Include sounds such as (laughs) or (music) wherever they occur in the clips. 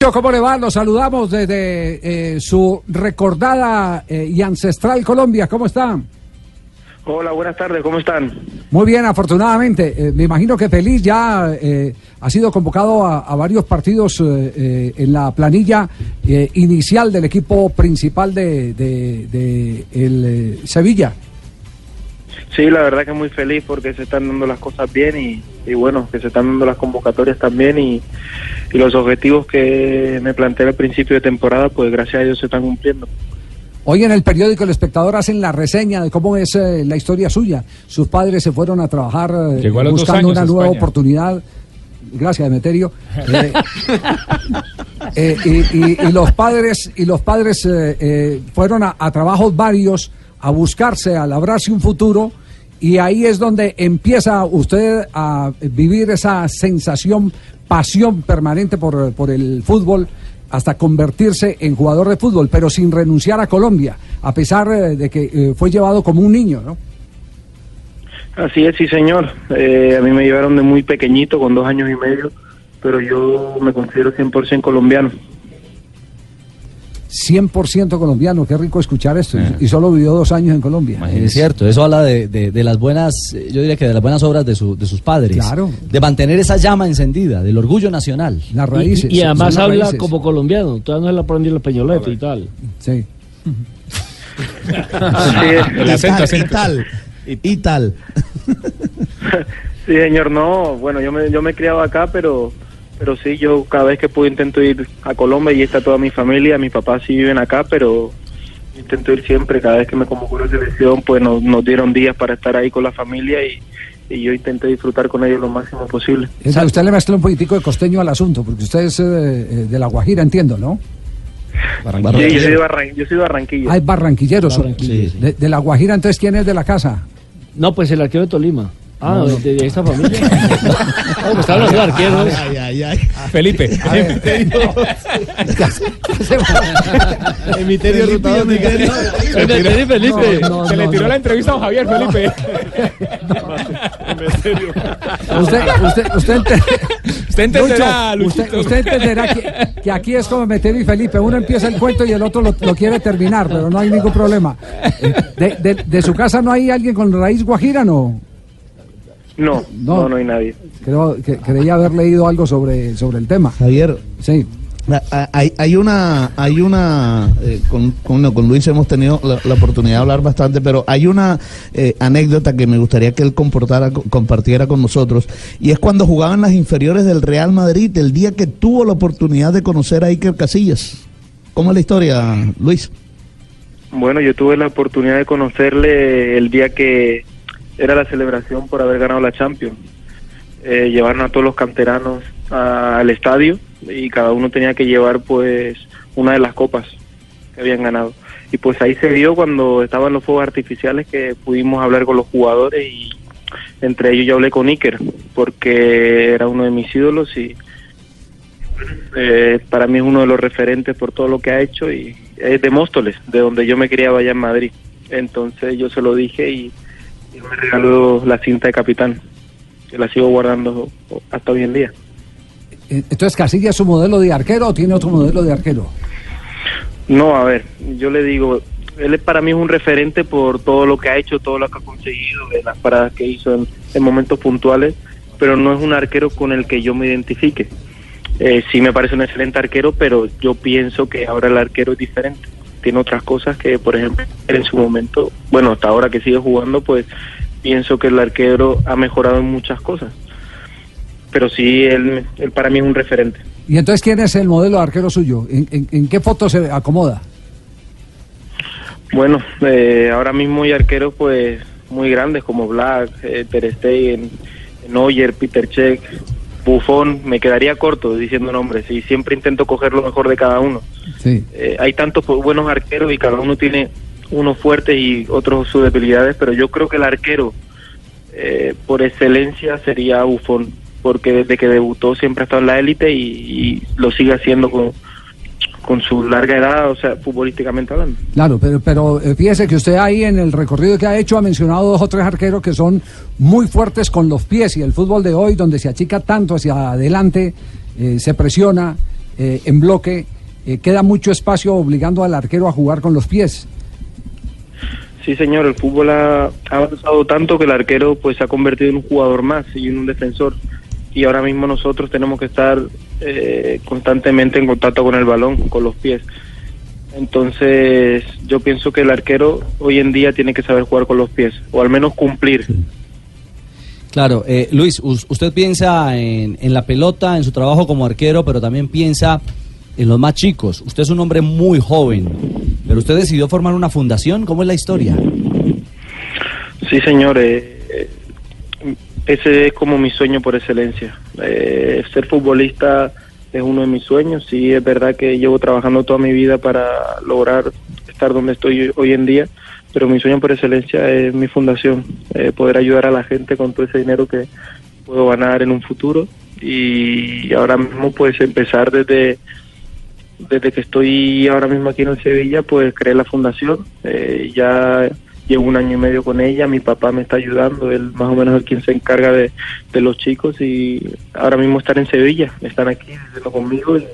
¿Cómo le va? Los saludamos desde eh, su recordada eh, y ancestral Colombia. ¿Cómo están? Hola, buenas tardes, ¿cómo están? Muy bien, afortunadamente. Eh, me imagino que Feliz ya ha sido convocado a, varios partidos en la planilla inicial del equipo principal de, de el, Sevilla. Sí, la verdad que muy feliz porque se están dando las cosas bien y, bueno, que se están dando las convocatorias también y, los objetivos que me planteé al principio de temporada, pues gracias a Dios se están cumpliendo. Hoy en el periódico El Espectador hacen la reseña de cómo es eh, la historia suya. Sus padres se fueron a trabajar eh, buscando una nueva oportunidad. Gracias, Demeterio. (laughs) Eh, y, los padres y los padres fueron a, a trabajos varios a buscarse, a labrarse un futuro y ahí es donde empieza usted a vivir esa sensación, pasión permanente por, por el fútbol hasta convertirse en jugador de fútbol, pero sin renunciar a Colombia, a pesar eh, de que eh, fue llevado como un niño, ¿no? Así es, sí, señor. Eh, a mí me llevaron de muy pequeñito, con dos años y medio, pero yo me considero 100% colombiano. 100% colombiano, qué rico escuchar esto. Y solo vivió dos años en Colombia. Es cierto, eso habla de, las buenas, yo diría que de las buenas obras de, su, de sus padres. Claro. De mantener esa llama encendida, del orgullo nacional. Las raíces. Y, además habla como colombiano, todavía no aprendió el peñolete y tal. Sí. (laughs) el acento, y tal. Y tal. (laughs) sí, señor, no, bueno, yo me, yo me he criado acá, pero pero sí, yo cada vez que puedo intento ir a Colombia y está toda mi familia, mis papás sí viven acá, pero intento ir siempre, cada vez que me convocó la selección, pues nos, dieron días para estar ahí con la familia y, yo intenté disfrutar con ellos lo máximo posible. usted le mezcla un poquitico de costeño al asunto, porque usted es eh, de, La Guajira, entiendo, ¿no? Sí, yo soy, de Barran yo soy de Barranquilla. Ah, es barranquillero. De, La Guajira, entonces, ¿quién es de la casa? No, pues el arquero de Tolima. Ah, De, esta familia. (laughs) oh, me están los arqueros. Ay, ay, ay. Felipe. Emiterio Rutado Emiterio Felipe. Se le tiró la entrevista a don Javier, Felipe. Usted, usted, usted, usted entenderá, usted, usted, entenderá que, que, aquí es como Emeterio y Felipe. Uno empieza el cuento y el otro lo, lo quiere terminar, pero no hay ningún problema. De, de, de, su casa no hay alguien con raíz guajira, ¿no? No, no, no, hay nadie. Creo que creía haber leído algo sobre, sobre el tema. Javier. Sí. Hay, hay una, hay una eh, con, con, Luis hemos tenido la, oportunidad de hablar bastante, pero hay una eh, anécdota que me gustaría que él comportara, compartiera con nosotros, y es cuando jugaban las inferiores del Real Madrid, el día que tuvo la oportunidad de conocer a Iker Casillas. ¿Cómo es la historia, Luis? Bueno, yo tuve la oportunidad de conocerle el día que era la celebración por haber ganado la Champions. Eh, llevaron a todos los canteranos al estadio y cada uno tenía que llevar pues una de las copas que habían ganado. Y pues ahí se vio cuando estaban los fuegos artificiales que pudimos hablar con los jugadores y entre ellos yo hablé con Iker porque era uno de mis ídolos y eh, para mí es uno de los referentes por todo lo que ha hecho y es de Móstoles, de donde yo me criaba allá en Madrid. Entonces yo se lo dije y y me regaló la cinta de capitán, que la sigo guardando hasta hoy en día. Entonces, ¿Casilla es su modelo de arquero o tiene otro modelo de arquero? No, a ver, yo le digo, él para mí es un referente por todo lo que ha hecho, todo lo que ha conseguido, de las paradas que hizo en, momentos puntuales, pero no es un arquero con el que yo me identifique. Eh, sí me parece un excelente arquero, pero yo pienso que ahora el arquero es diferente tiene otras cosas que, por ejemplo, en su momento, bueno, hasta ahora que sigue jugando, pues pienso que el arquero ha mejorado en muchas cosas. Pero sí, él, él para mí es un referente. ¿Y entonces quién es el modelo de arquero suyo? ¿En, qué foto se acomoda? Bueno, eh, ahora mismo hay arqueros pues muy grandes como Black, eh, Ter Stegen, Neuer, Peter Check, Bufón, me quedaría corto diciendo nombres y siempre intento coger lo mejor de cada uno. Eh, hay tantos buenos arqueros y cada uno tiene unos fuertes y otros sus debilidades, pero yo creo que el arquero eh, por excelencia sería Bufón, porque desde que debutó siempre ha estado en la élite y lo sigue haciendo con, con su larga edad, o sea, futbolísticamente hablando. Claro, pero, pero eh, fíjese que usted ahí en el recorrido que ha hecho ha mencionado dos o tres arqueros que son muy fuertes con los pies y el fútbol de hoy, donde se achica tanto hacia adelante, eh, se presiona, eh, en bloque, queda mucho espacio obligando al arquero a jugar con los pies. Sí, señor, el fútbol ha, avanzado tanto que el arquero pues se ha convertido en un jugador más y en un defensor. Y ahora mismo nosotros tenemos que estar eh, constantemente en contacto con el balón, con los pies. Entonces, yo pienso que el arquero hoy en día tiene que saber jugar con los pies, o al menos cumplir. Claro, eh, Luis, us- usted piensa en, en la pelota, en su trabajo como arquero, pero también piensa en los más chicos. Usted es un hombre muy joven, pero usted decidió formar una fundación. ¿Cómo es la historia? Sí, señor, eh, eh, ese es como mi sueño por excelencia. Eh, ser futbolista es uno de mis sueños. Sí, es verdad que llevo trabajando toda mi vida para lograr estar donde estoy hoy en día, pero mi sueño por excelencia es mi fundación, eh, poder ayudar a la gente con todo ese dinero que puedo ganar en un futuro y ahora mismo pues empezar desde desde que estoy ahora mismo aquí en Sevilla, pues creé la fundación. Eh, ya llevo un año y medio con ella. Mi papá me está ayudando. Él más o menos es quien se encarga de, de los chicos y ahora mismo están en Sevilla. Están aquí conmigo y,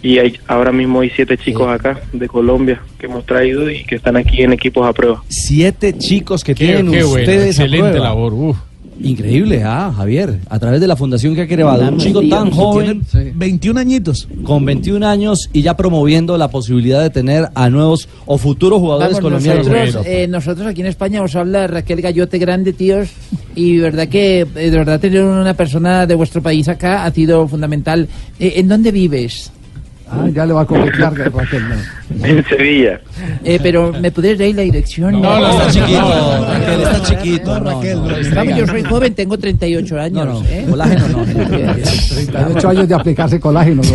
y hay, ahora mismo hay siete chicos acá de Colombia que hemos traído y que están aquí en equipos a prueba. Siete chicos que Qué- tienen qué bueno, ustedes a excelente prueba. labor, uf. Increíble, ah, Javier, a través de la fundación que ha creado, un chico tan joven, tiene 21 añitos. con 21 años y ya promoviendo la posibilidad de tener a nuevos o futuros jugadores Vamos, colombianos. nosotros, eh, nosotros aquí en España os habla Raquel Gallote Grande, tíos, y de verdad que eh, de verdad tener una persona de vuestro país acá ha sido fundamental. Eh, ¿En dónde vives? Ah, ya le va a coquetear Raquel. ¿no? En Sevilla. Eh, pero ¿me podrías dar la dirección? No, no, está chiquito, Raquel, está chiquito. No, no, Vamos, yo soy joven, tengo 38 años. no, no, ¿eh? colágeno no. (laughs) 38 años de aplicarse colágeno. ¿no?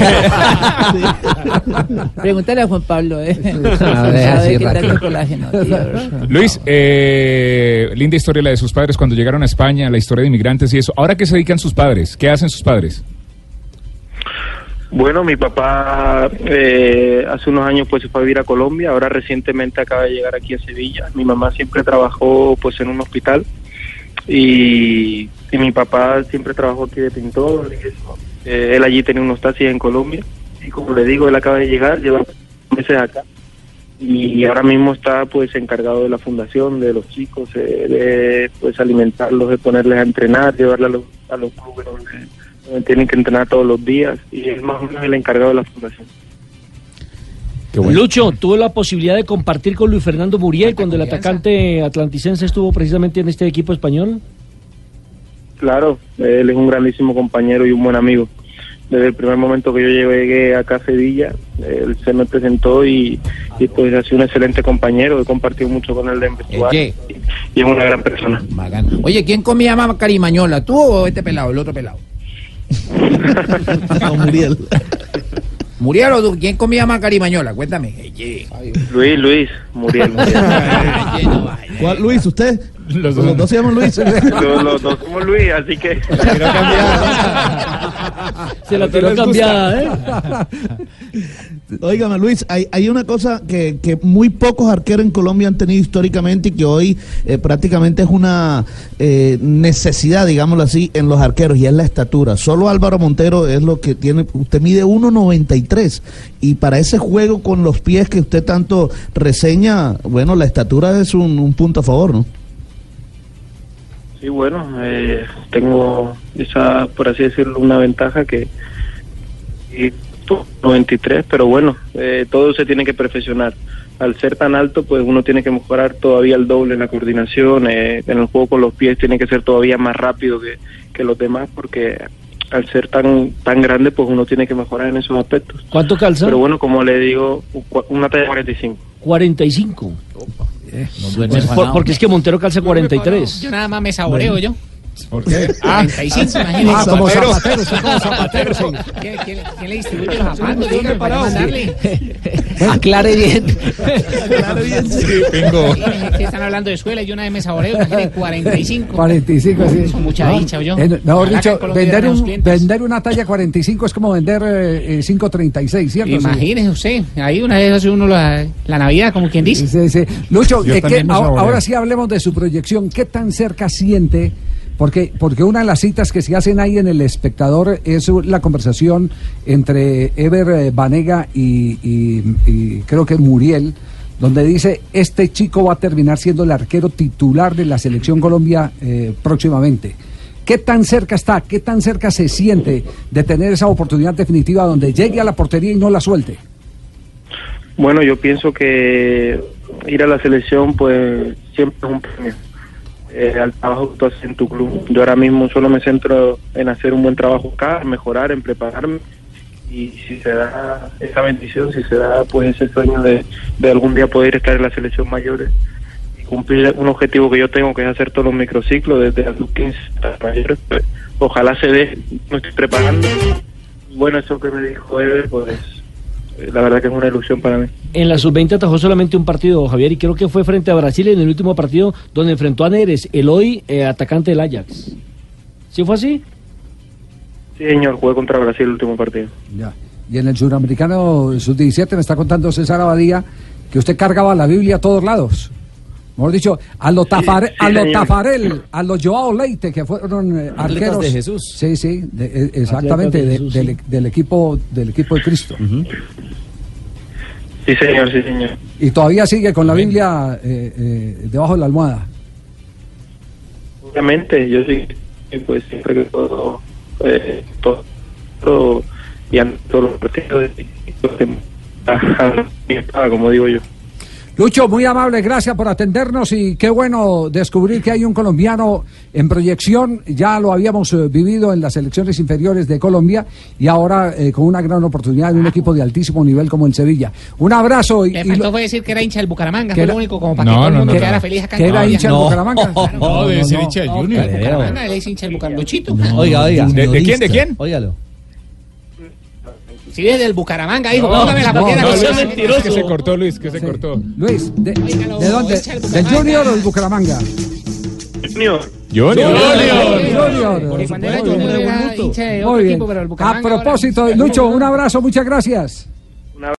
Pregúntale a Juan Pablo, ¿eh? (laughs) deja Sabe qué tal Raquel. colágeno. Luis, eh, linda historia la de sus padres cuando llegaron a España, la historia de inmigrantes y eso. Ahora, ¿qué se dedican sus padres? ¿Qué hacen sus padres? Bueno, mi papá eh, hace unos años pues se fue a vivir a Colombia, ahora recientemente acaba de llegar aquí a Sevilla. Mi mamá siempre trabajó pues en un hospital y, y mi papá siempre trabajó aquí de pintor. y eso. Eh, él allí tenía unos taxis en Colombia y como le digo, él acaba de llegar, lleva meses acá y ahora mismo está pues encargado de la fundación de los chicos, eh, de pues alimentarlos, de ponerles a entrenar, llevarlos a los, a los clubes tienen que entrenar todos los días y es más o menos el encargado de la fundación. Bueno. Lucho, tuvo la posibilidad de compartir con Luis Fernando Muriel cuando el atacante atlanticense estuvo precisamente en este equipo español. Claro, él es un grandísimo compañero y un buen amigo. Desde el primer momento que yo llegué acá a Sevilla, él se me presentó y, y pues ha sido un excelente compañero. He compartido mucho con él en vestuario y, y es una gran persona. Oye, ¿quién comía más carimañola? ¿Tú o este pelado, el otro pelado? (laughs) Don Muriel. ¿Muriel o? ¿Quién comía más carimañola? Cuéntame. Luis, Luis, Muriel. (laughs) Muriel. Oye, no vaya. ¿Cuál, Luis, usted? Los Los dos. dos, se llaman Luis. los, los dos somos Luis, así que Se la tiró cambiada, ¿eh? Óigame, Luis, hay, una cosa que, que muy pocos arqueros en Colombia han tenido históricamente y que hoy eh, prácticamente es una eh, necesidad, digámoslo así, en los arqueros y es la estatura. Solo Álvaro Montero es lo que tiene. Usted mide 1,93 y para ese juego con los pies que usted tanto reseña, bueno, la estatura es un, un punto a favor, ¿no? sí, bueno, eh, tengo esa, por así decirlo, una ventaja que 93, pero bueno, eh, todo se tiene que perfeccionar. Al ser tan alto, pues uno tiene que mejorar todavía el doble en la coordinación, eh, en el juego con los pies tiene que ser todavía más rápido que, que los demás, porque al ser tan tan grande, pues uno tiene que mejorar en esos aspectos. ¿Cuánto calza? Pero bueno, como le digo, una talla 45. 45. No duermes Por- porque es que Montero calza 43. Yo nada más me saboreo yo. ¿Por qué? 45, Ah, imagínese. como zapatero, usted como zapatero, sí. ¿Quién, quién, quién le distribuye los zapatos? Dígame, para mandarle. Aclare bien. Tengo. Que están hablando de suela y una vez me saboreo, imagínese, 45. 45, sí. Con mucha dicha, yo. Eh, mejor que dicho, vender, un, vender una talla 45 es como vender eh, eh, 536, ¿cierto? Sí. Imagínese usted, ahí una vez hace uno la, la Navidad, como quien dice. Sí, sí. Lucho, eh, también ¿qué- me ahora, saboreo. ahora sí hablemos de su proyección. ¿Qué tan cerca siente Porque, porque una de las citas que se hacen ahí en el espectador es la conversación entre Ever eh, Banega y, y- y creo que Muriel, donde dice, este chico va a terminar siendo el arquero titular de la selección Colombia eh, próximamente. ¿Qué tan cerca está, qué tan cerca se siente de tener esa oportunidad definitiva donde llegue a la portería y no la suelte? Bueno, yo pienso que ir a la selección, pues siempre es un premio eh, al trabajo que tú haces en tu club. Yo ahora mismo solo me centro en hacer un buen trabajo acá, mejorar, en prepararme. Y si se da esa bendición, si se da pues ese sueño de, de algún día poder estar en la selección mayores y cumplir un objetivo que yo tengo, que es hacer todos los microciclos desde los 15 hasta las mayores, pues, ojalá se dé, me estoy preparando. Bueno, eso que me dijo Ever, pues eh, la verdad que es una ilusión para mí. En la sub-20 atajó solamente un partido, Javier, y creo que fue frente a Brasil en el último partido donde enfrentó a Neres, el hoy eh, atacante del Ajax. ¿Sí fue así? Sí, señor, jugué contra Brasil el último partido. Ya. Y en el suramericano sub-17 me está contando César Abadía que usted cargaba la Biblia a todos lados. Mejor dicho, a los Tafare- sí, a los. Tafarel, a los Joao Leite, que fueron eh, arqueros. de Jesús. Sí, sí, de- eh, exactamente, de de- Jesús, del, sí. del equipo, del equipo de Cristo. Sí, señor, sí, señor. Y todavía sigue con la Biblia eh, eh, debajo de la almohada. Obviamente, yo sí, pues siempre que puedo, eh, todo, todo, y ante todos los partidos, como digo yo. Lucho, muy amable, gracias por atendernos y qué bueno descubrir que hay un colombiano en proyección. Ya lo habíamos eh, vivido en las elecciones inferiores de Colombia y ahora eh, con una gran oportunidad en un equipo de altísimo nivel como el Sevilla. Un abrazo y, Le y faltó lo- fue decir que era hincha del Bucaramanga, Que fue era- lo único, como para No, que todo el no, mundo no, quedara no. feliz acá que en era hincha del No. Bucaramanga. No, debe ser hincha del No, Junior. Bucaramanga, él es hincha del Bucaramanga. Luchito. Oiga, oiga. ¿De- de quién, de quién? Óigalo. Si desde el Bucaramanga, dijo, No, póngame la no, No, que Luis, es que se cortó, Luis, que se Sí. cortó. Luis, de, Óigalo, ¿de dónde? del ¿Del. Junior o del Bucaramanga? Junior, Junior. Junior. Junior Muy bien. A propósito, Lucho, un abrazo, muchas gracias.